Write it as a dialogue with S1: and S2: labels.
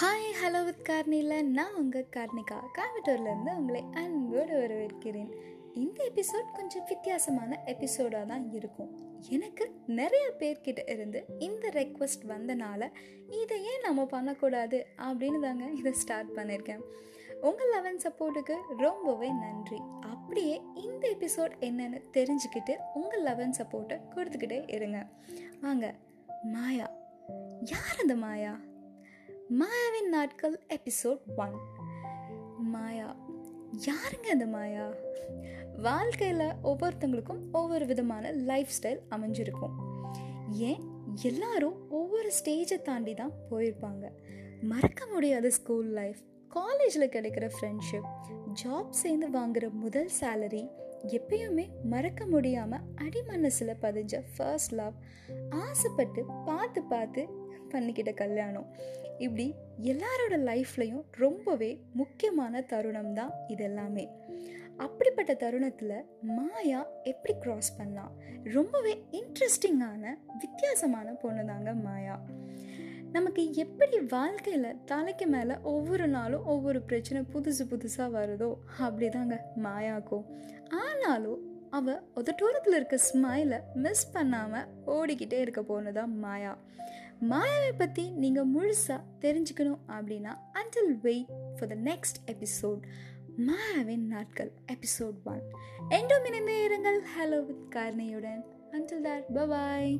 S1: Hi hello with கார்னியில் நான் உங்கள் கார்னிகா. கோயம்புத்தூர்லேருந்து உங்களை அன்போடு வரவேற்கிறேன். இந்த எபிசோட் கொஞ்சம் வித்தியாசமான எபிசோடாக தான் இருக்கும். எனக்கு நிறைய பேர்கிட்ட இருந்து இந்த ரெக்வஸ்ட் வந்தனால இதை ஏன் நம்ம பண்ணக்கூடாது அப்படின்னு தாங்க இதை ஸ்டார்ட் பண்ணியிருக்கேன் உங்கள் லெவன் சப்போர்ட்டுக்கு ரொம்பவே நன்றி. அப்படியே இந்த எபிசோட் என்னன்னு தெரிஞ்சுக்கிட்டு உங்கள் லெவன் சப்போர்ட்டை கொடுத்துக்கிட்டே இருங்க. வாங்க மாயா. யார் அந்த மாயா? மாயாவின் நாட்கள் எபிசோட் ஒன் மாயா யாருங்க அந்த மாயா? வாழ்க்கையில் ஒவ்வொருத்தங்களுக்கும் ஒவ்வொரு விதமான லைஃப் ஸ்டைல் அமைஞ்சிருக்கும். ஏன்? எல்லாரும் ஒவ்வொரு ஸ்டேஜை தாண்டி தான் போயிருப்பாங்க. மறக்க முடியாத ஸ்கூல் லைஃப் காலேஜில் கிடைக்கிற ஃப்ரெண்ட்ஷிப் ஜாப் சேர்ந்து வாங்குற முதல் சேலரி எப்பயுமே மறக்க முடியாமல் அடிமனசில் பதிஞ்ச ஃபர்ஸ்ட் லவ் ஆசைப்பட்டு பார்த்து பார்த்து பண்ணிக்கிட்ட கல்யாணம். இப்படி எல்லாரோட லைஃப்லையும் ரொம்பவே முக்கியமான தருணம் தான் இதெல்லாமே. அப்படிப்பட்ட தருணத்தில் மாயா எப்படி க்ராஸ் பண்ணா ரொம்பவே இன்ட்ரெஸ்டிங்கான வித்தியாசமான பொண்ணு தாங்க மாயா. நமக்கு எப்படி வாழ்க்கையில் தலைக்கு மேலே ஒவ்வொரு நாளும் ஒவ்வொரு பிரச்சனை புதுசு புதுசாக வருதோ? அப்படி தாங்க மாயாக்கும். ஆனாலும் அவள் ஒரு தூரத்தில் இருக்க ஸ்மைலை மிஸ் பண்ணாமல் ஓடிக்கிட்டே இருக்க போனதான் மாயா. மாயாவை பற்றி நீங்கள் முழுசாக தெரிஞ்சுக்கணும் அப்படின்னா until wait for the next episode மாயாவின் நாட்கள் எபிசோட் ஒன் என்றும் இணைந்தே இருங்கள். ஹலோ வித் கார்னையுடன் அண்டில் தட் பபாய்